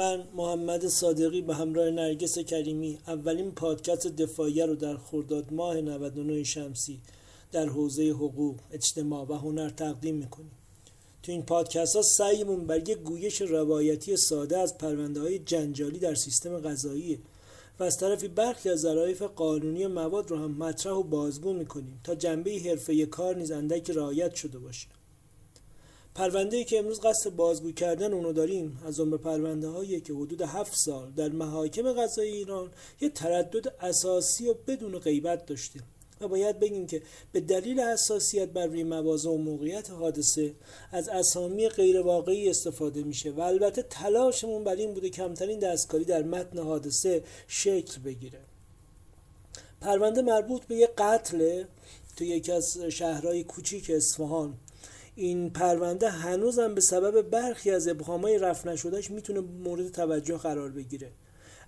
من محمد صادقی به همراه نرگس کریمی اولین پادکست دفاعیه رو در خرداد ماه 99 شمسی در حوزه حقوق، اجتماع و هنر تقدیم می‌کنیم. تو این پادکست ها سعیمون بر یک گویش روایتی ساده از پرونده های جنجالی در سیستم غذایی و از طرفی برخی از ظرایف قانونی مواد رو هم مطرح و بازگو می‌کنیم تا جنبه حرفه کار نیز اندک رعایت شده باشه. پرونده ای که امروز قصد بازگو کردن اونو داریم. از به پرونده هایی که حدود هفت سال در محاکم قضایی ایران یه تردد اساسی و بدون غیبت داشته و باید بگیم که به دلیل حساسیت بر روی مواضع و موقعیت حادثه از اسامی غیر واقعی استفاده میشه و البته تلاشمون بر این بوده کمترین دستکاری در متن حادثه شکل بگیره. پرونده مربوط به یه قتل تو یکی از شهرهای کوچیک اصفهان. این پرونده هنوزم به سبب برخی از ابهامای رفت نشدهش می‌تونه مورد توجه قرار بگیره.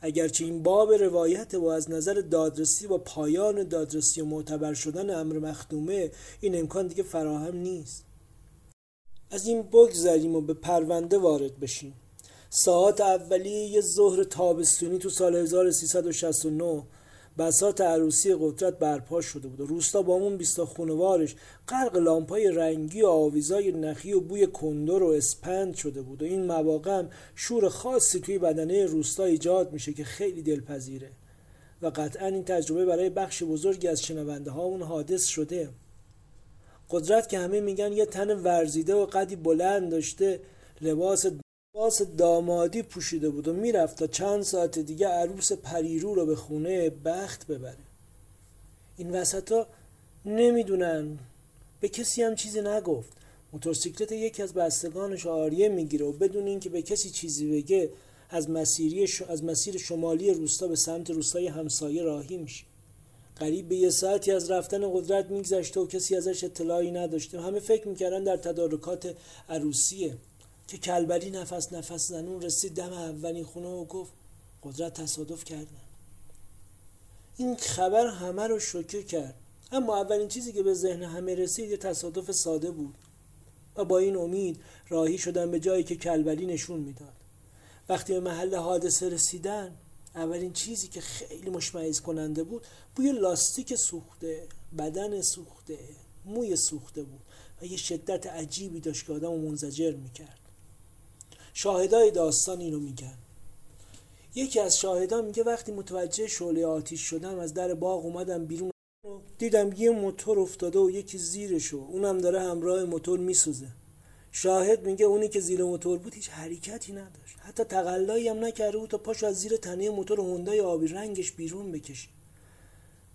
اگرچه این باب روایت و از نظر دادرسی و پایان دادرسی و معتبر شدن امر مخدومه این امکان دیگه فراهم نیست. از این بگذریم و به پرونده وارد بشیم. ساعت اولیه ظهر تابستونی تو سال 1369 بسات عروسی قدرت برپا شده بود. و روستا با اون بیستا خونوارش غرق لامپای رنگی و آویزای نخی و بوی کندر و اسپند شده بود. و این مواقع شور خاصی توی بدنه روستا ایجاد میشه که خیلی دلپذیره. و قطعا این تجربه برای بخش بزرگی از شنونده ها اون حادث شده. قدرت که همه میگن یه تن ورزیده و قدی بلند داشته لباس لباس دامادی پوشیده بود و می‌رفت تا چند ساعت دیگه عروس پریرو رو به خونه بخت ببره. این وسط ها نمی‌دونن. به کسی هم چیزی نگفت. موتورسیکلت یکی از بستگانش آریه می‌گیره و بدون اینکه به کسی چیزی بگه از, مسیری از مسیر شمالی روستا به سمت روستای همسایه راهی میشه. قریب به یه ساعتی از رفتن قدرت میگذشته و کسی ازش اطلاعی نداشته. همه فکر می‌کردن در تدارکات عروسیه. که کلبری نفس نفس زنون رسید دم اولین خونه و گفت قدرت تصادف کردن این خبر همه رو شوکه کرد. اما اولین چیزی که به ذهن همه رسید یه تصادف ساده بود. و با این امید راهی شدن به جایی که کلبری نشون می‌داد. وقتی به محل حادثه رسیدن اولین چیزی که خیلی مشمعز کننده بود بوی لاستیک سوخته بدن سوخته موی سوخته بود. و یه شدت عجیبی داشت که آدم منزجر می‌کرد. شاهدای داستان اینو میگن یکی از شاهدان میگه وقتی متوجه شعله آتیش شدم از در باغ اومدم بیرون دیدم یه موتور افتاده و یکی زیرشو اونم داره همراه موتور میسوزه. شاهد میگه اونی که زیر موتور بود هیچ حرکتی نداشت. حتی تقلایی هم نکرده بود تا پاشو از زیر تنه موتور هوندای آبی رنگش بیرون بکشه.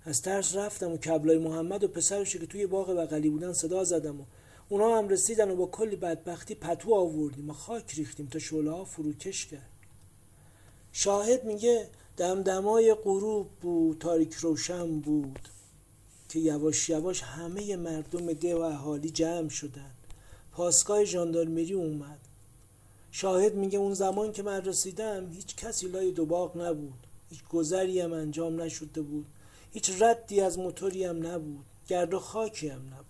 از ترس رفتم و کبلای محمد و پسرش که توی باغ بغلی بودن صدا زدم و اونا هم رسیدن و با کلی بدبختی پتو آوردیم و خاک ریختیم تا شعله فروکش کرد. شاهد میگه دمدمای غروب بود تاریک روشن بود که یواش یواش همه مردم ده و اهالی جمع شدن. پاسگاه ژاندارمری اومد. شاهد میگه اون زمان که من رسیدم هیچ کسی لای دو نبود. هیچ گذری هم انجام نشده بود. هیچ ردی از موتوری هم نبود. گرد و خاکی هم نبود.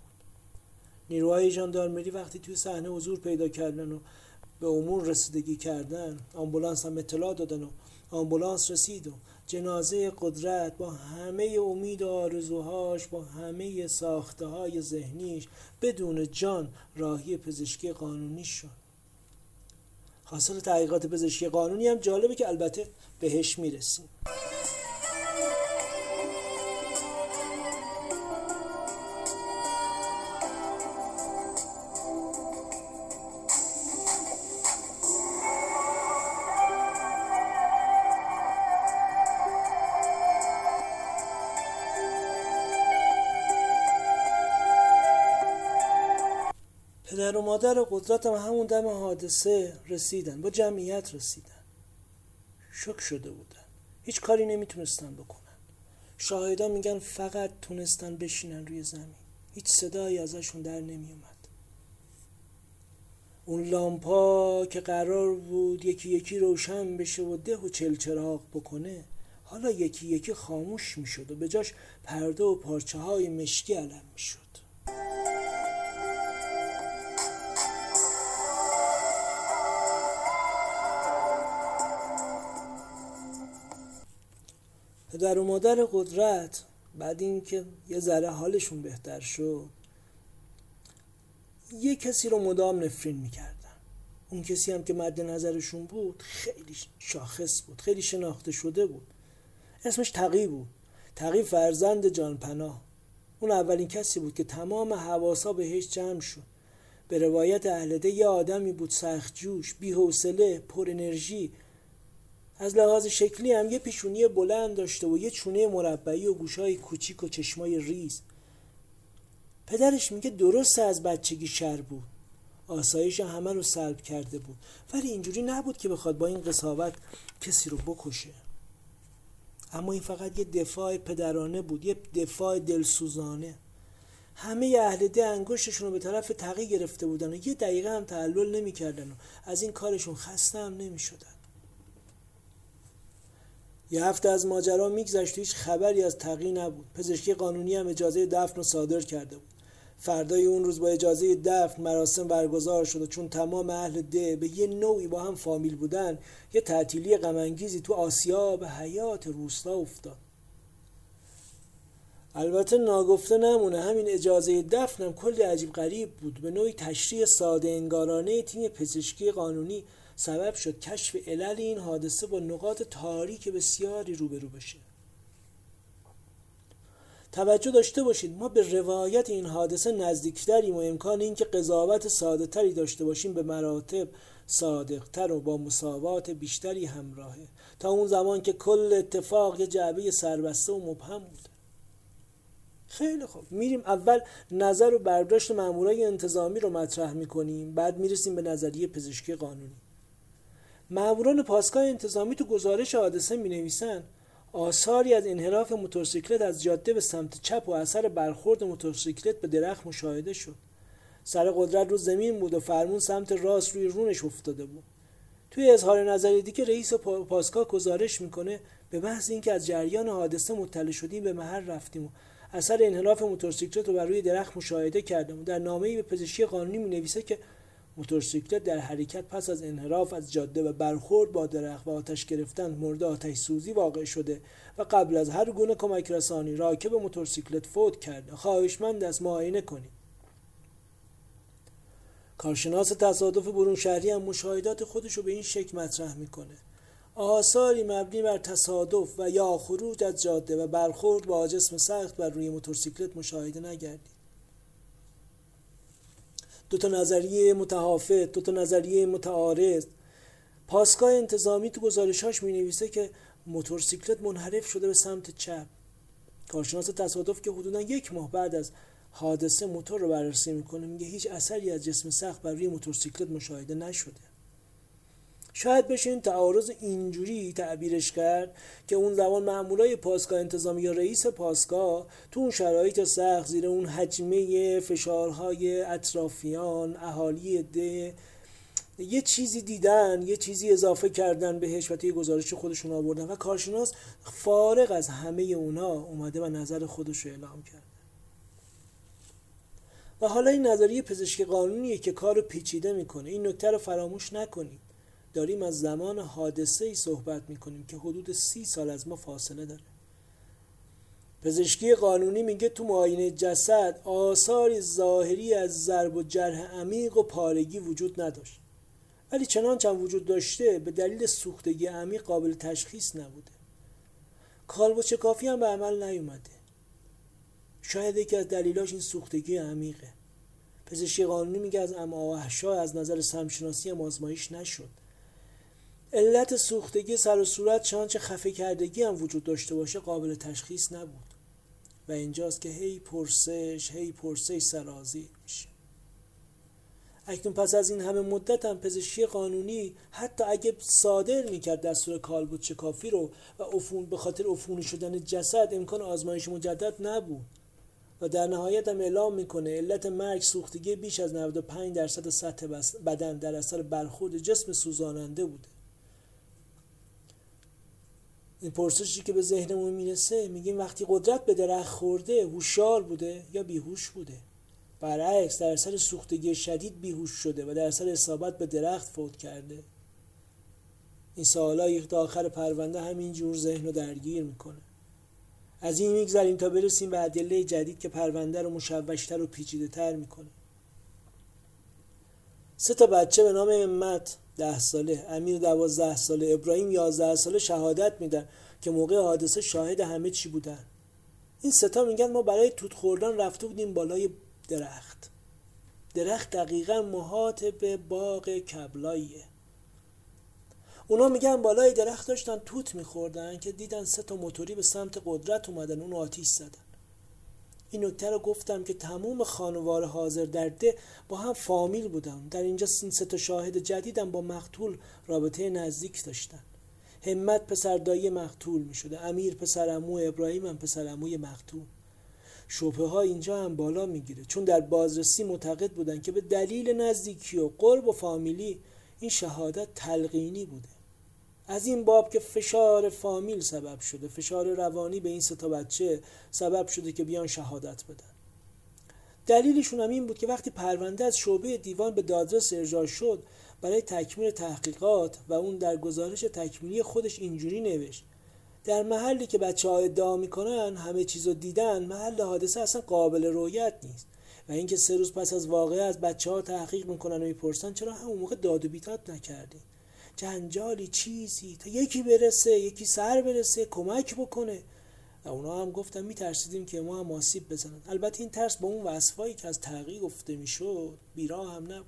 نیروهای ژاندارمری وقتی توی صحنه حضور پیدا کردن و به امور رسیدگی کردن آمبولانس هم اطلاع دادن و آمبولانس رسید و جنازه قدرت با همه امید و آرزوهاش با همه ساخته های ذهنیش بدون جان راهی پزشکی قانونی شد. حاصل تحقیقات پزشکی قانونی هم جالبه که البته بهش می‌رسیم. مادر قدرت هم همون دم حادثه رسیدن با جمعیت رسیدن. شک شده بودن. هیچ کاری نمی‌تونستن بکنن. شاهدان میگن فقط تونستن بشینن روی زمین. هیچ صدایی ازشون در نمیومد. اون لامپا که قرار بود یکی یکی روشن بشه و ده و چلچراغ بکنه حالا یکی یکی خاموش می‌شد و به جاش پرده و پارچه های مشکی علم می‌شد. پدر و مادر قدرت. بعد اینکه یه ذره حالشون بهتر شد یه کسی رو مدام نفرین می‌کردن. اون کسی هم که مد نظرشون بود خیلی شاخص بود خیلی شناخته شده بود. اسمش تقی بود. تقی فرزند جان پناه. اون اولین کسی بود که تمام حواسا بهش جمع شد. به روایت اهلده یه آدمی بود سخت جوش بی حوصله پر انرژی. از لحاظ شکلی هم یه پیشونی بلند داشته و یه چونه مربعی و گوشای کوچیک و چشمای ریز. پدرش میگه درست از بچگی شر بود. آسایش همه رو سلب کرده بود. ولی اینجوری نبود که بخواد با این قصاوت کسی رو بکشه. اما این فقط یه دفاع پدرانه بود یه دفاع دلسوزانه. همه اهل ده انگشتشون رو به طرف تقی گرفته بودن و یه دقیقه هم تعلل نمی‌کردن و از این کارشون خسته هم نمی‌شدن. یه هفته از ماجرا میگذشت هیچ خبری از تقی نبود. پزشکی قانونی هم اجازه دفن رو صادر کرده بود. فردای اون روز با اجازه دفن مراسم برگزار شد و چون تمام اهل ده به یه نوعی با هم فامیل بودن یه تعطیلی غمانگیزی تو آسیا به حیات روستا افتاد. البته ناگفته نمونه همین اجازه دفنم کلی عجیب غریب بود. به نوعی تشریح ساده انگارانه تیم پزشکی قانونی سبب شد کشف علل این حادثه با نقاط تاریک بسیاری روبرو بشه. توجه داشته باشید ما به روایت این حادثه نزدیکتریم و امکان اینکه قضاوت ساده تری داشته باشیم به مراتب صادقتر و با مساوات بیشتری همراهه. تا اون زمان که کل اتفاق یه جعبه سربسته و مبهم بود. خیلی خوب. میریم اول نظر و برداشت مامورای انتظامی رو مطرح می‌کنیم بعد می‌رسیم به نظریه پزشکی قانونی. ماموران پاسگاه انتظامی تو گزارش حادثه می نویسن آثاری از انحراف موتورسیکلت از جاده به سمت چپ و اثر برخورد موتورسیکلت به درخت مشاهده شد. سر قدرت رو زمین بود و فرمون سمت راست روی رونش افتاده بود. توی اظهار نظر دیگه رئیس پاسگاه گزارش می‌کنه به محض اینکه از جریان حادثه مطلع شدیم به محل رفتیم و اثر انحراف موتورسیکلت رو بر روی درخت مشاهده کردم در نامه‌ای به پزشکی قانونی می نویسه که موتورسیکلت در حرکت پس از انحراف از جاده و برخورد با درخت و آتش گرفتن مورد آتش سوزی واقع شده و قبل از هر گونه کمک رسانی راکب موتورسیکلت فوت کرده خواهشمند است معاینه کنید کارشناس تصادف برون شهری هم مشاهدات خودش رو به این شکل مطرح می‌کنه. آثاری مبنی بر تصادف و یا خروج از جاده و برخورد با جسم سخت بر روی موتورسیکلت مشاهده نگردید. دو تا نظریه متحافظ دو تا نظریه متعارض. پاسگاه انتظامی تو گزارشاش می نویسه که موتورسیکلت منحرف شده به سمت چپ. کارشناس تصادف که حدودا یک ماه بعد از حادثه موتور رو بررسی می‌کنه میگه هیچ اثری از جسم سخت بر روی موتورسیکلت مشاهده نشده. شاید بشه این تعارض اینجوری تعبیرش کرد که اون زمان معمولای پاسگاه انتظامی یا رئیس پاسگاه تو اون شرایط سخت زیر اون حجمه فشارهای اطرافیان اهالی ده یه چیزی دیدن یه چیزی اضافه کردن بهش و گزارش خودشون آوردن و کارشناس فارغ از همه اونا اومده و نظر خودش رو اعلام کرد. و حالا این نظریه پزشکی قانونیه که کار رو پیچیده می‌کنه. این نکته رو فراموش نکنید. داریم از زمان حادثه ای صحبت می‌کنیم که حدود سی سال از ما فاصله داره. پزشکی قانونی میگه تو معاینه جسد آثاری ظاهری از ضرب و جرح عمیق و پارگی وجود نداشت. ولی چنانچه وجود داشته به دلیل سوختگی عمیق قابل تشخیص نبوده. کالبد کافی هم به عمل نیومده. شاید یکی از دلیلاش این سوختگی عمیقه. پزشکی قانونی میگه از امعاهشا از نظر سمشناسی هم آزمایش نشد. علت سوختگی سر و صورت چنانچه خفه کردگی هم وجود داشته باشه قابل تشخیص نبود. و اینجاست که هی پرسش هی پرسش سرازی میشه. اکنون پس از این همه مدت هم پزشکی قانونی حتی اگه صادر می‌کرد دستور کالبد چکافی رو و افون به خاطر عفونی شدن جسد امکان آزمایش مجدد نبود. و در نهایت هم اعلام می‌کنه علت مرگ سوختگی بیش از 95 درصد سطح بدن در اثر برخورد جسم سوزاننده بوده. این پرسشی که به ذهنمون می‌رسه میگیم وقتی قدرت به درخت خورده هوشیار بوده یا بیهوش بوده؟ برعکس در اثر سوختگی شدید بیهوش شده و در اثر اصابت به درخت فوت کرده. این سوالا تا آخر پرونده همین جور ذهن رو درگیر می‌کنه. از این میگذریم تا برسیم به ادله جدید که پرونده رو مشوشتر و پیچیده تر می‌کنه. سه تا بچه به نام امت ده ساله امیر دوازده ساله ابراهیم یازده ساله شهادت میدن که موقع حادثه شاهد همه چی بودن. این ستا میگن ما برای توت خوردن رفته بودیم بالای درخت. درخت دقیقا محاط به باغ کبلاییه اونا میگن بالای درخت داشتن توت میخوردن که دیدن سه تا موتوری به سمت قدرت اومدن اون آتیش زدن. این نکته رو گفتم که تموم خانوار حاضر در ده با هم فامیل بودن. در اینجا این سه تا شاهد جدیدم با مقتول رابطه نزدیک داشتن. همت پسر دایی مقتول می شده امیر پسر امو ابراهیم هم پسر اموی مقتول. شبه ها اینجا هم بالا می‌گیره. چون در بازرسی معتقد بودن که به دلیل نزدیکی و قرب و فامیلی این شهادت تلقینی بوده. از این باب که فشار فامیل سبب شده فشار روانی به این ستا بچه سبب شده که بیان شهادت بدن. دلیلشون هم این بود که وقتی پرونده از شعبه دیوان به دادرس ارجاع شد برای تکمیل تحقیقات و اون در گزارش تکمیلی خودش اینجوری نوشت. در محلی که بچه ها ادعا می‌کنن همه چیز رو دیدن محل حادثه اصلا قابل رویت نیست. و اینکه سه روز پس از واقعه از بچه ها تحقیق می‌کنن و می‌پرسن چرا همون موقع داد و بیداد نکردین؟ جنجالی چیزی تا یکی برسه یکی سر برسه کمک بکنه. و اونا هم گفتن میترسیدیم که ما هم آسیب بزنن. البته این ترس با اون وصفایی که از تحقیق گفته می‌شد بیرا هم نبود.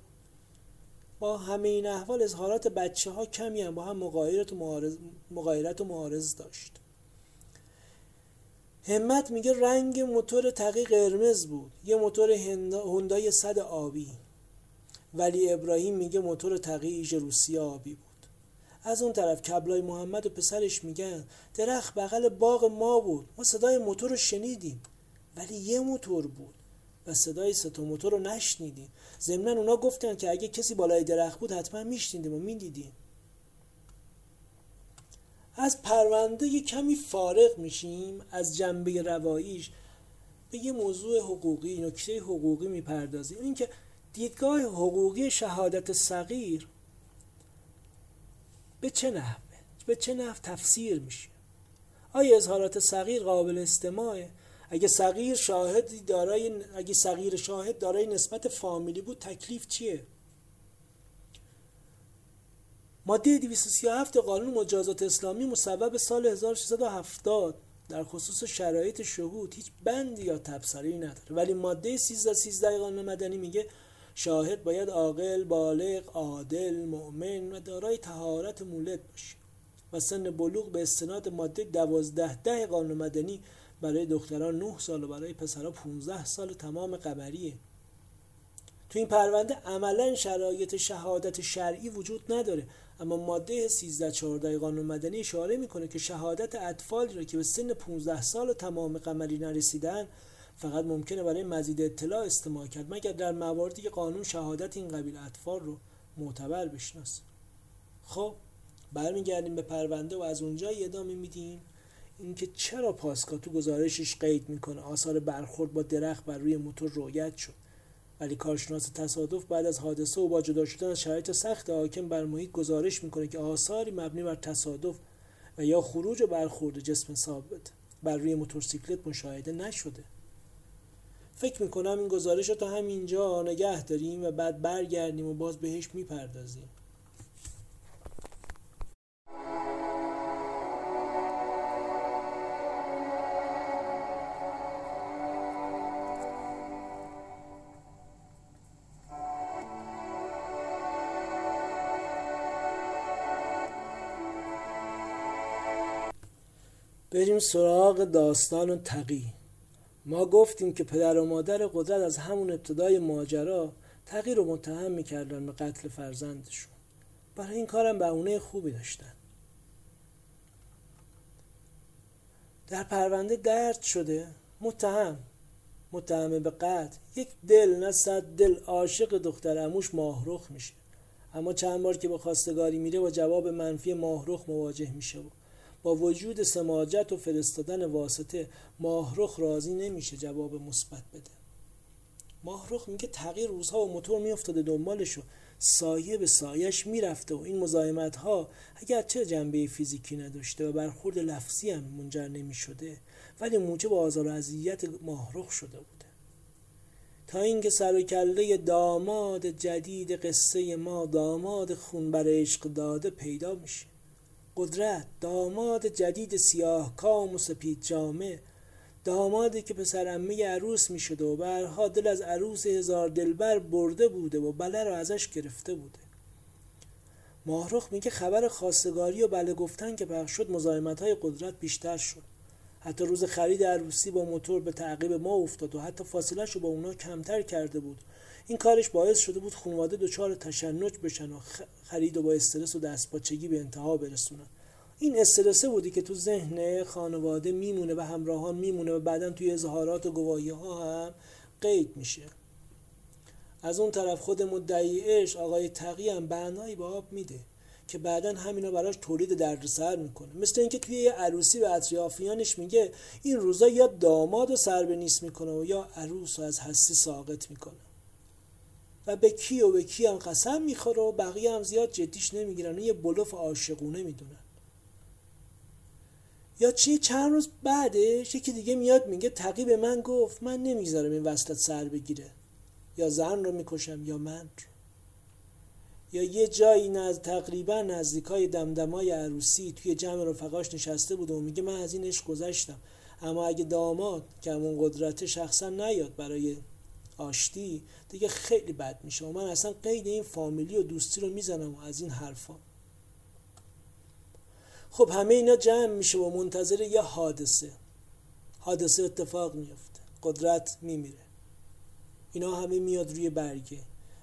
با همه این احوال اظهارات بچه ها کمی هم با هم مقایرت و معارض, مقایرت و معارض داشت. همت میگه رنگ موتور تقی قرمز بود. یه موتور هوندای صد آبی. ولی ابراهیم میگه موتور تقی ایژ روسیه آبی بود. از اون طرف کبلای محمد و پسرش میگن درخت بغل باغ ما بود. ما صدای موتور رو شنیدیم ولی یه موتور بود. و صدای ستا موتور رو نشنیدیم. ضمنا اونا گفتن که اگه کسی بالای درخت بود حتما میشنیدیم و می‌دیدیم. از پرونده یه کمی فارغ میشیم. از جنبه رواییش به یه موضوع حقوقی نکته حقوقی می‌پردازیم. اینکه دیدگاه حقوقی شهادت صغیر به چه نحوه؟ به چه نحو تفسیر میشه؟ آیا اظهارات صغیر قابل استماعه؟ اگه صغیر شاهد دارای اگه صغیر شاهد دارای نسبت فامیلی بود تکلیف چیه؟ ماده 237 قانون مجازات اسلامی مصوب سال 1670 در خصوص شرایط شهود هیچ بندی یا تبصره نداره. ولی ماده 1313 قانون مدنی میگه شاهد باید عاقل بالغ عادل مؤمن و دارای تهارت مولد باشه. و سن بلوغ به استناد ماده 12 ده قانون مدنی برای دختران 9 سال و برای پسرها 15 سال تمام قمریه تو این پرونده عملا شرایط شهادت شرعی وجود نداره اما ماده 13 14 قانون مدنی اشاره می‌کنه که شهادت اطفالی را که به سن 15 سال تمام قمری نرسیدن فقط ممکنه برای مزید اطلاع استماع کرد مگر در مواردی که قانون شهادت این قبیل اطفال رو معتبر بشناسه خب برمیگردیم به پرونده و از اونجا ادامه میدیم. اینکه چرا پاسکا تو گزارشش قید می‌کنه؟ آثار برخورد با درخت بر روی موتور رویت شد. ولی کارشناس تصادف بعد از حادثه و با جدا شدن از شرایط سخت حاکم بر محیط گزارش می‌کنه که آثاری مبنی بر تصادف و یا خروج برخورد جسم ثابت بر روی موتورسیکلت مشاهده نشده. فکر می‌کنم این گزارش رو تا همینجا نگه داریم و بعد برگردیم و باز بهش می‌پردازیم. بریم سراغ داستان و تقی. ما گفتیم که پدر و مادر قدرت از همون ابتدای ماجرا تغییر رو متهم می‌کردن به قتل فرزندشون. برای این کارم بهونه خوبی داشتن. در پرونده درد شده متهم متهمه به قتل. یک دل نه صد دل عاشق دختر اموش ماهرخ میشه. اما چند بار که به خواستگاری میره با جواب منفی ماهرخ مواجه میشه. و با وجود سماجت و فرستادن واسطه ماهرخ راضی نمیشه جواب مثبت بده. ماهرخ میگه تغییر روزها و موتور میافتاده دنبالشو. سایه به سایش می‌رفته و این مزاحمت ها اگر چه جنبه فیزیکی نداشته و برخورد لفظی هم منجر نمی شده ولی موجب آزار و اذیت ماهرخ شده بوده. تا اینکه سر و کله داماد جدید قصه ما داماد خون بر عشق داده پیدا میشه. قدرت داماد جدید سیاه کام و سپید جامه دامادی که پسر امه عروس می شده و برها دل از عروس هزار دلبر برده بوده و بله رو ازش گرفته بوده. ماهرخ میگه خبر خواستگاری و بله گفتن که پخش شد مزاحمت های قدرت بیشتر شد. حتی روز خرید عروسی با موتور به تعقیب ما افتاد و حتی فاصلش رو با اونا کمتر کرده بود. این کارش باعث شده بود خانواده دچار تشنج بشن و خرید و با استرس و دستپاچگی به انتها برسونن. این استرسه بودی که تو ذهن خانواده میمونه و همراهان میمونه و بعدا توی اظهارات و گواهی ها هم قید میشه. از اون طرف خود مدعی عشق آقای تقی هم بنایی به آب میده که بعدا همینا براش تولید دردسر می‌کنه. مثل اینکه توی یه عروسی به اطرافیانش میگه این روزا یا داماد و سر به نیست می‌کنه و یا عروس رو از هستی ساقط می‌کنه. و به کی و به کی هم قسم می‌خوره و بقیه هم زیاد جدیش نمی‌گیرن و یه بلوف عاشقونه می‌دونن. یا چی؟ چند روز بعدش یکی دیگه میاد میگه تقی به من گفت من نمی‌ذارم این وصلت سر بگیره. یا زن رو می‌کشم یا من رو. یا یه جایی نز... تقریبا نزدیک های دمدمای عروسی توی جمع رفقاش نشسته بود و میگه من از این عشق گذشتم. اما اگه داماد که همون قدرت شخصا نیاد برای آشتی دیگه خیلی بد میشه. و من اصلا قید این فامیلی و دوستی رو می‌زنم از این حرفا. خب همه اینا جمع میشه و منتظر یه حادثه. حادثه اتفاق میفته قدرت میمیره. اینا همه میاد روی برگه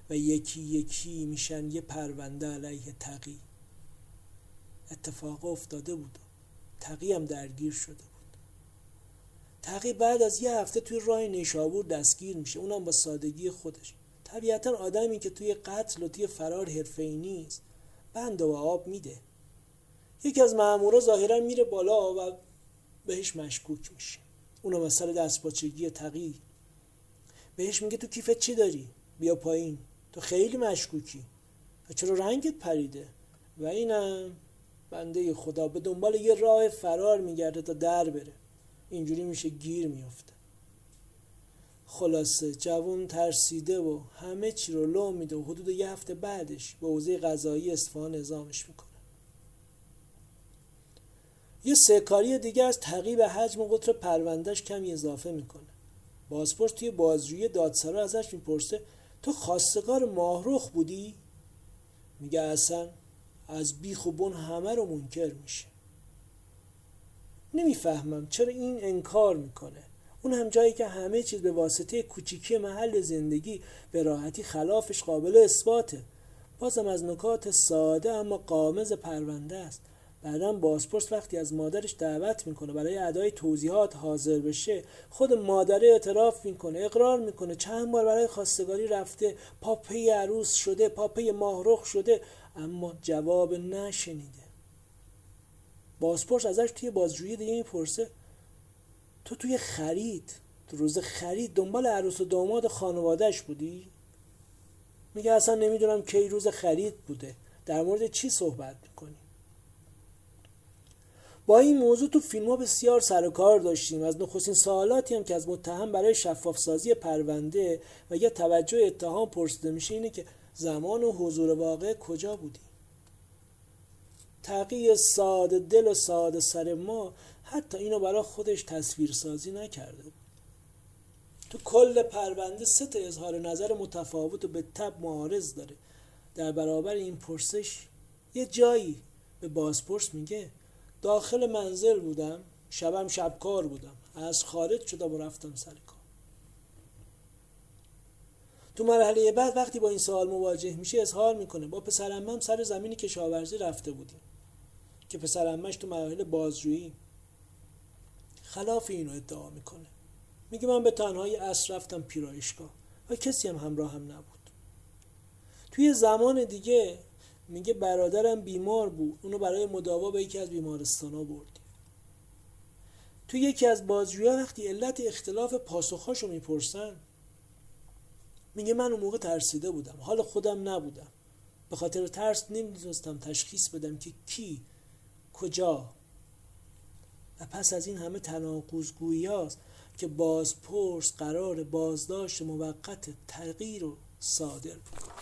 و یکی یکی میشن یه پرونده علیه تقی. اتفاق افتاده بود. تقی هم درگیر شده تقی بعد از یه هفته توی راه نیشابور دستگیر میشه. اونم با سادگی خودش. طبیعتا آدمی که توی قتل و توی فرار حرفه‌ای نیست بند و آب میده. یکی از مامورا ظاهرا میره بالا و بهش مشکوک میشه. اونم مثلا دستپاچگی تقی بهش میگه تو کیفت چی داری؟ بیا پایین. تو خیلی مشکوکی. و چرا رنگت پریده؟ و اینم بنده خدا به دنبال یه راه فرار میگرده تا در بره. اینجوری میشه گیر میافته. خلاصه جوون ترسیده و همه چی رو لو میده و حدود یه هفته بعدش به حوزه قضایی اصفهان نظامش می‌کنه. یه سکاری دیگه از تقیب حجم و قطر پروندهش کمی اضافه می‌کنه. بازپرس توی بازجویی دادسرا ازش می‌پرسه تو خواستگار ماهروخ بودی؟ میگه اصلا از بیخ و بن همه رو منکر میشه. نمی‌فهمم چرا این انکار می‌کنه. اون هم جایی که همه چیز به واسطه کوچیکی محل زندگی به راحتی خلافش قابل اثباته. بازم از نکات ساده اما قامز پرونده است. بعدا بازپرس وقتی از مادرش دعوت می‌کنه برای ادای توضیحات حاضر بشه خود مادره اعتراف می‌کنه اقرار می‌کنه. چند بار برای خواستگاری رفته پاپی عروس شده پاپی ماهرخ شده اما جواب نشنیده. بازپرس ازش توی بازجویی دیگه می‌پرسه تو توی خرید تو روز خرید دنبال عروس و داماد خانوادهش بودی؟ میگه اصلا نمی‌دونم کی روز خرید بوده در مورد چی صحبت می‌کنی؟ با این موضوع تو فیلم ها بسیار سر کار داشتیم از نخستین سوالاتی هم که از متهم برای شفاف سازی پرونده و یا توجه اتهام پرسیده میشه اینه که زمان و حضور واقع کجا بودی تقیی ساده دل و ساده سر ما حتی اینو برای خودش تصویر سازی نکرده تو کل پرونده سه تا اظهار نظر متفاوت و به تب معارض داره. در برابر این پرسش یه جایی به بازپرس میگه داخل منزل بودم شبم شبکار بودم. از خارج شدم و رفتم سر کار. تو مرحله بعد وقتی با این سوال مواجه میشه اظهار می‌کنه. با پسرمم سر زمین کشاورزی رفته بودیم. که پسرمش تو مراحل بازجویی خلاف اینو ادعا می‌کنه. میگه من به تنهایی اصر رفتم پیرایشگاه و کسی هم همراه هم نبود. توی زمان دیگه میگه برادرم بیمار بود. اونو برای مداوا به یکی از بیمارستان ها بردیم تو یکی از بازجویی وقتی علت اختلاف پاسخهاشو می‌پرسن میگه من اون موقع ترسیده بودم. حال خودم نبودم. به خاطر ترس نمی‌دونستم تشخیص بدم که کی کجا. و پس از این همه تناقضگویی هاست که بازپرس قرار بازداشت موقت تغییر و صادر بکنه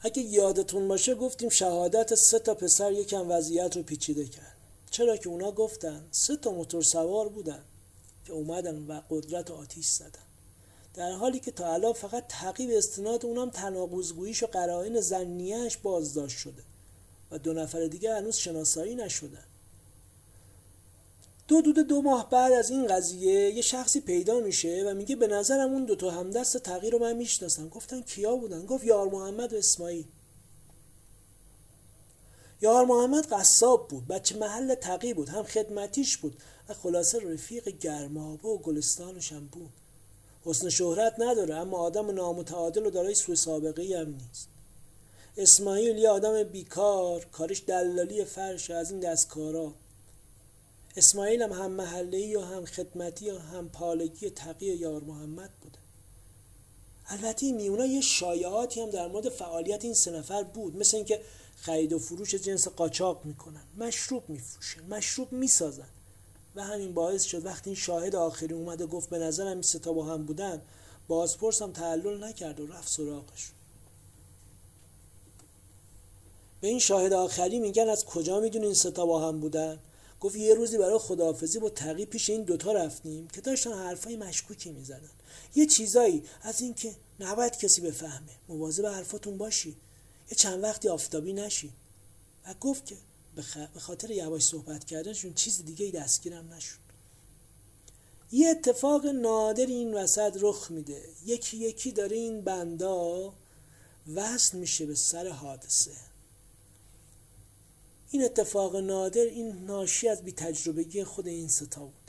اگه یادتون باشه گفتیم شهادت سه تا پسر یکم وضعیت رو پیچیده کرد. چرا که اونا گفتن سه تا موتور سوار بودن که اومدن و قدرت آتیش زدن. در حالی که تا الان فقط تعقیب استناد اونم تناقضگوییش و قرائن زنیهش بازداشت شده و دو نفر دیگه هنوز شناسایی نشدن. دو دود دو ماه بعد از این قضیه یه شخصی پیدا میشه و میگه به نظرم اون دو تا همدست تغییر رو من می‌شناسم. گفتن کیا بودن؟ گفت یار محمد و اسماعیل. یار محمد قصاب بود بچه محل تقی بود هم خدمتیش بود. و خلاصه رفیق گرمابه و گلستانش هم بود. حسن شهرت نداره اما آدم نامتعادل و دارای سوء سابقه هم نیست. اسماعیل یه آدم بیکار کارش دلالی فرش از این دستکارا. اسماعیل هم هم محله و هم خدمتی و هم پالگی تقی یار محمد بوده. البته میونا یه شایعاتی هم در مورد فعالیت این سه نفر بود. مثل اینکه خرید و فروش جنس قاچاق می‌کنن مشروب میفروشن مشروب می‌سازن. و همین باعث شد وقتی این شاهد آخری اومده گفت به نظرم این ستا با هم بودن بازپرس هم تعلل نکرد و رفت سراغش. به این شاهد آخری میگن از کجا می‌دونی این ستا با هم بودن؟ گفت یه روزی برای خداحافظی با تقی پیش این دوتا رفتیم که داشتن حرفای مشکوکی می‌زدن. یه چیزایی از اینکه نباید کسی بفهمه. مواظب حرفاتون باشی. یه چند وقتی آفتابی نشی و گفت که به خاطر یواش صحبت کردنشون چیز دیگه دستگیرم نشد. یه اتفاق نادر این وسط رخ میده. یکی یکی داره این بندا وصل میشه به سر حادثه. این اتفاق نادر این ناشی از بی تجربگی خود این ستا بوده.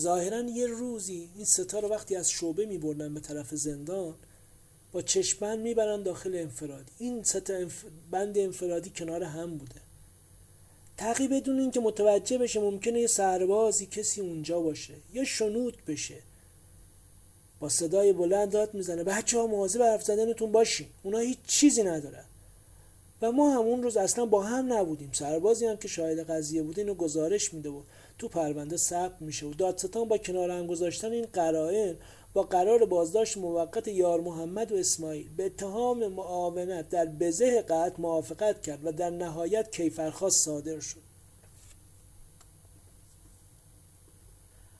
ظاهرا یه روزی این ستا رو وقتی از شعبه می بردن به طرف زندان با چشمند می‌برن داخل انفرادی. این ستا بند انفرادی کنار هم بوده. تقی بدون اینکه متوجه بشه ممکنه یه سربازی کسی اونجا باشه یا شنود بشه. با صدای بلند داد می‌زنه. بچه ها مواظب حرف زدنتون باشین. اونا هیچ چیزی ندارن. و ما هم اون روز اصلا با هم نبودیم. سربازی هم که شاهد قضیه بوده اینو گزارش میده و تو پرونده ثبت میشه و دادستان با کنار هم گذاشتن این قرائن با قرار بازداشت موقت یار محمد و اسماعیل. به اتهام معاونت در بزه قطع موافقت کرد و در نهایت کیفرخواست صادر شد.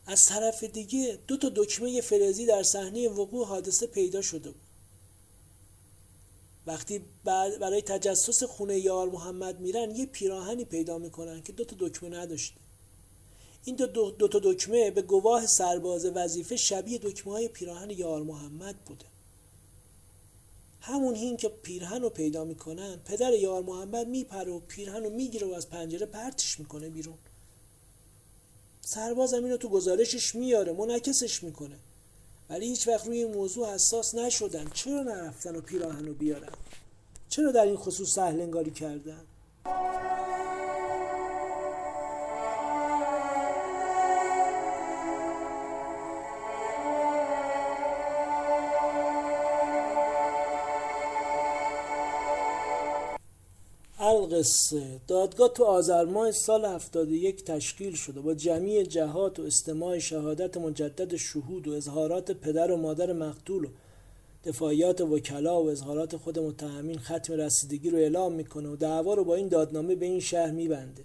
از طرف دیگه دو تا دکمه فلزی در صحنه وقوع حادثه پیدا شده بود. وقتی برای تجسس خونه یار محمد میرن یه پیراهنی پیدا می‌کنن که دو تا دکمه نداشته این دو, دو, دو تا دکمه به گواه سرباز وظیفه شبیه دکمه های پیراهن یار محمد بوده. همون هین که پیرهن رو پیدا می‌کنن پدر یار محمد میپره و پیرهن رو می‌گیره و از پنجره پرتش می‌کنه بیرون. سرباز هم اینو تو گزارشش میاره منعکسش می‌کنه. ولی هیچ وقت روی این موضوع حساس نشدن. چرا نرفتن و پیراهن رو بیارن؟ چرا در این خصوص سهلنگاری کردن؟ القصه دادگاه تو آذر ماه سال 71 تشکیل شده. با جمعی جهات و استماع شهادت مجدد شهود و اظهارات پدر و مادر مقتول و دفاعیات وکلا و اظهارات خود متهمین ختم رسیدگی رو اعلام می‌کنه و دعوا رو با این دادنامه به این شهر میبنده.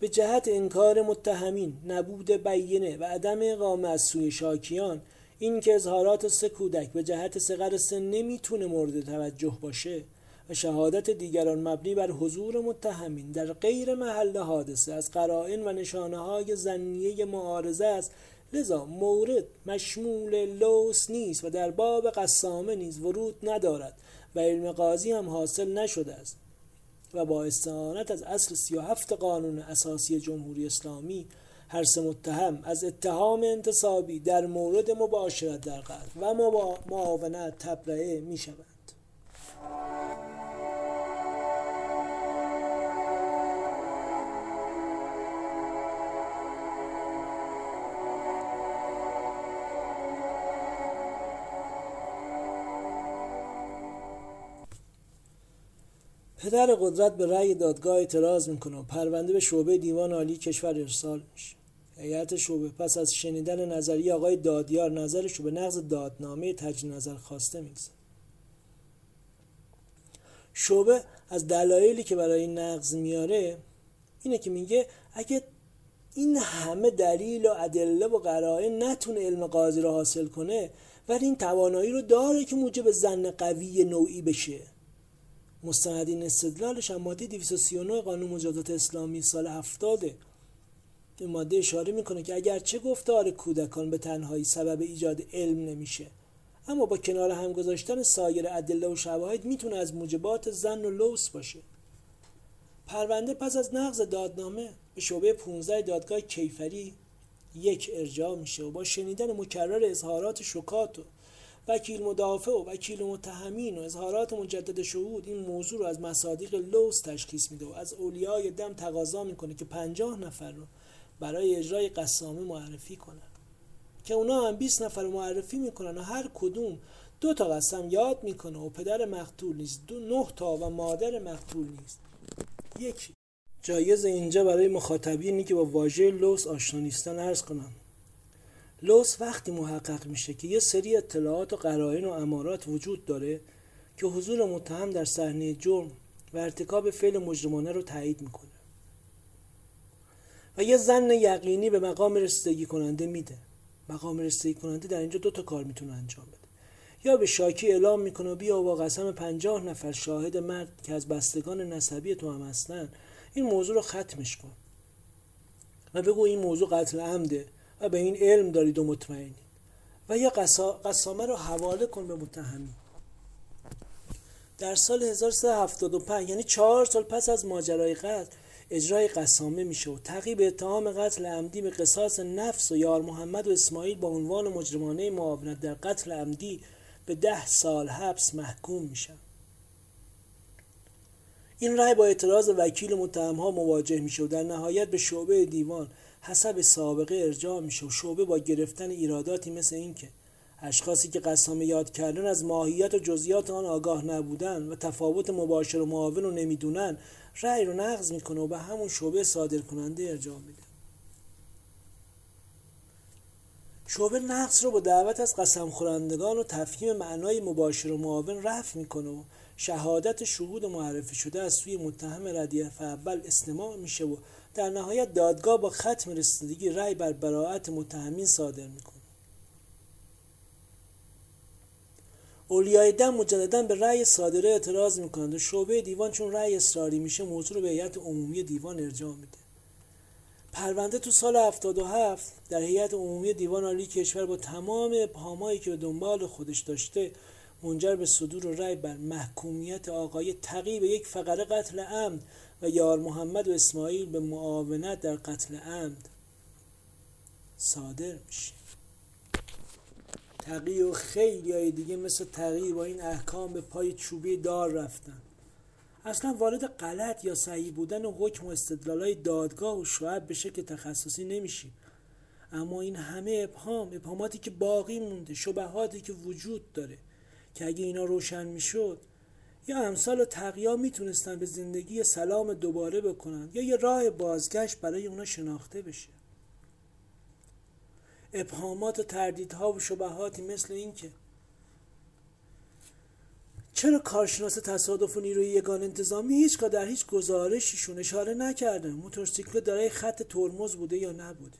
به جهت انکار متهمین نبود بیینه و عدم اقامه از سوی شاکیان این که اظهارات سه کودک به جهت سقر سن نمی‌تونه مورد توجه باشه و شهادت دیگران مبنی بر حضور متهمین در غیر محل حادثه از قرائن و نشانه های زنیه معارضه است. لذا مورد مشمول لوس نیست و در باب قسامه نیز ورود ندارد و علم قاضی هم حاصل نشده است و با استعانت از اصل 37 قانون اساسی جمهوری اسلامی هر سه متهم از اتهام انتصابی در مورد مباشرت در قتل و معاونت تبرئه می شود پدر قدرت به رأی دادگاه اعتراض می‌کنه. و پرونده به شعبه دیوان عالی کشور ارسال میشه. هیئت شعبه پس از شنیدن نظریه آقای دادیار نظرش رو به نقض دادنامه تجدید نظر خواسته می‌گذاره شعبه از دلایلی که برای نقض میاره اینه که میگه اگه این همه دلیل و ادله و قرائن نتونه علم قاضی رو حاصل کنه ولی این توانایی رو داره که موجب زن قوی نوعی بشه. مستندین استدلالش هم ماده 239 قانون مجازات اسلامی سال 70 این ماده اشاره می‌کنه که اگر چه گفتار کودکان به تنهایی سبب ایجاد علم نمیشه اما با کنار هم گذاشتن سایر ادله و شواهد می‌تونه از موجبات زن و لوس باشه. پرونده پس از نقض دادنامه به شعبه 15 دادگاه کیفری یک ارجاع میشه و با شنیدن مکرر اظهارات شکات و وکیل مدافع و وکیل متهمین و اظهارات مجدد شهود این موضوع رو از مصادیق لوس تشخیص میده و از اولیای دم تقاضا می‌کنه که پنجاه نفر رو برای اجرای قسامه معرفی کنن. که اونا هم 20 نفر معرفی می‌کنن و هر کدوم دو تا قسم یاد می‌کنه و پدر مقتول نیست دو نه تا و مادر مقتول نیست. یک جایز اینجا برای مخاطبینی که با واژه لوس آشنا نیستن عرض کنم. لوس وقتی محقق میشه که یه سری اطلاعات و قرائن و امارات وجود داره که حضور متهم در صحنه جرم و ارتکاب فعل مجرمانه رو تایید می‌کنه. و یه زن یقینی به مقام رسیدگی کننده میده. مقام رسیدگی کننده در اینجا دو تا کار می‌تونه انجام بده. یا به شاکی اعلام می‌کنه بیا با قسم پنجاه نفر شاهد مرد که از بستگان نسبی تو هم هستن. این موضوع رو ختمش کن. و بگو این موضوع قتل عمده. به این علم دارید و مطمئنید. و یا قسامه رو حواله کن به متهمی در سال 1375 یعنی چهار سال پس از ماجرای قتل اجرای قسامه میشه و تعقیب اتهام قتل عمدی به قصاص نفس و یار محمد و اسماعیل با عنوان مجرمانه معاونت در قتل عمدی به ده سال حبس محکوم میشن. این رأی با اعتراض وکیل متهم ها مواجه میشه و در نهایت به شعبه دیوان حسب سابقه ارجاع میشه و شعبه با گرفتن ایراداتی مثل اینکه اشخاصی که قسامه یاد کردن از ماهیت و جزئیات آن آگاه نبودن و تفاوت مباشر و معاون رو نمی‌دونن رأی رو نقض می‌کنه و به همون شعبه صادر کننده ارجاع میده. شعبه نقص رو با دعوت از قسم خورندگان و تفهیم معنای مباشر و معاون رفع می‌کنه و شهادت شهود معرفی شده از سوی متهم ردیف اول استماع میشه و در نهایت دادگاه با ختم رسیدگی رأی بر براعت متهمین صادر می‌کنه اولیای دم مجددا به رأی صادره اعتراض می‌کنند و شعبه دیوان چون رأی اصراری میشه موضوع رو به هیئت عمومی دیوان ارجاع میده. پرونده تو سال 77 در هیئت عمومی دیوان عالی کشور با تمام ابهامایی که به دنبال خودش داشته منجر به صدور رأی بر محکومیت آقای تقی به یک فقره قتل عمد و یار محمد و اسماعیل به معاونت در قتل عمد صادر میشه. تقی و خیلی های دیگه مثل تقی با این احکام به پای چوبی دار رفتن. اصلا وارد غلط یا صحیح بودن و حکم و استدلال دادگاه و شاید به شکل تخصصی نمیشیم. اما این همه ابهام ابهاماتی که باقی مونده شبهاتی که وجود داره که اگه اینا روشن می‌شد یا امثال تقیا می‌تونستن به زندگی سلام دوباره بکنن یا یه راه بازگشت برای اونا شناخته بشه. ابهامات و تردیدها و شبهاتی مثل این که چرا کارشناس تصادف و نیروی یگان انتظامی هیچگاه در هیچ گزارشیشون اشاره نکردن موتورسیکل دارای خط ترمز بوده یا نبوده؟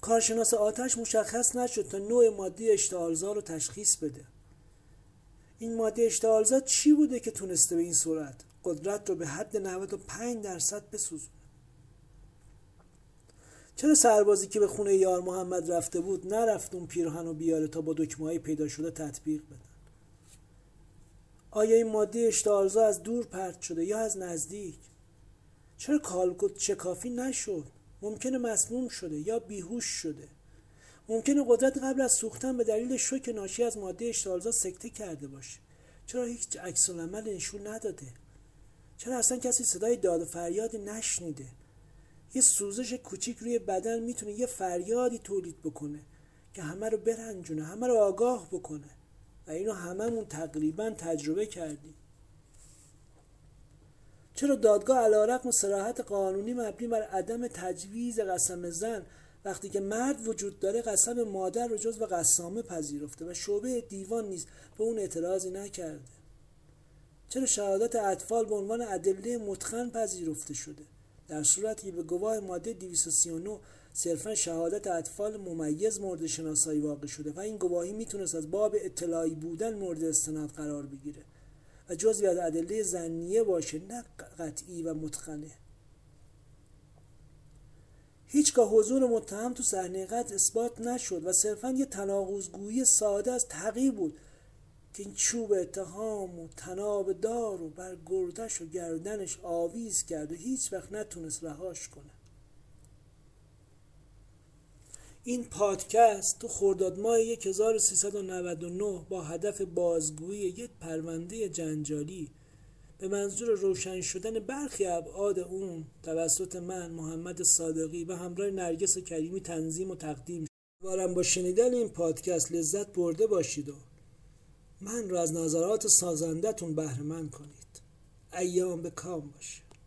کارشناس آتش مشخص نشد تا نوع مادی اشتعالزا رو تشخیص بده. این ماده اشتعالزا چی بوده که تونسته به این صورت قدرت رو به حد 95 درصد بسوزونه؟ چرا سربازی که به خونه یار محمد رفته بود نرفت اون پیرهن و بیاره تا با دکمه پیدا شده تطبیق بدن؟ آیا این ماده اشتعالزا از دور پرت شده یا از نزدیک؟ چرا کالکوت شکافی نشد؟ ممکنه مسموم شده یا بیهوش شده؟ ممکنه قدرت قبل از سوختن به دلیل شوک ناشی از ماده اشتعالزا سکته کرده باشه. چرا هیچ عکس العمل نشون نداده؟ چرا اصلا کسی صدای داد و فریادی نشنیده؟ یه سوزش کوچیک روی بدن می‌تونه یه فریادی تولید بکنه که همه رو برنجونه همه رو آگاه بکنه. و اینو هممون تقریبا تجربه کردیم. چرا دادگاه علیرغم سراحت قانونی مبنی بر عدم تجویز قسم زن وقتی که مرد وجود داره قسم مادر رو جز و قسامه پذیرفته و شعبه دیوان نیز به اون اعتراضی نکرده. چرا شهادت اطفال به عنوان ادله متخن پذیرفته شده؟ در صورتی به گواه ماده 239 صرفا شهادت اطفال ممیز مورد شناسایی واقع شده و این گواهی می‌تونست از باب اطلاعی بودن مورد استناد قرار بگیره. و جزوی از ادله زنیه باشه نه قطعی و متقنه. هیچگاه حضور متهم تو صحنه قتل اثبات نشد و صرفا یه تناقضگویی ساده از تقیی بود که این چوب اتهام و تناب دار و بر گردش و گردنش آویز کرد و هیچ وقت نتونست رهاش کنه. این پادکست تو خرداد ماه 1399 با هدف بازگویی یک پرونده جنجالی به منظور روشن شدن برخی ابعاد اون توسط من محمد صادقی و همراه نرگس کریمی تنظیم و تقدیم شد. با شنیدن این پادکست لذت برده باشید و من را از نظرات سازندتون بهره کنید. ایام به کام باشه.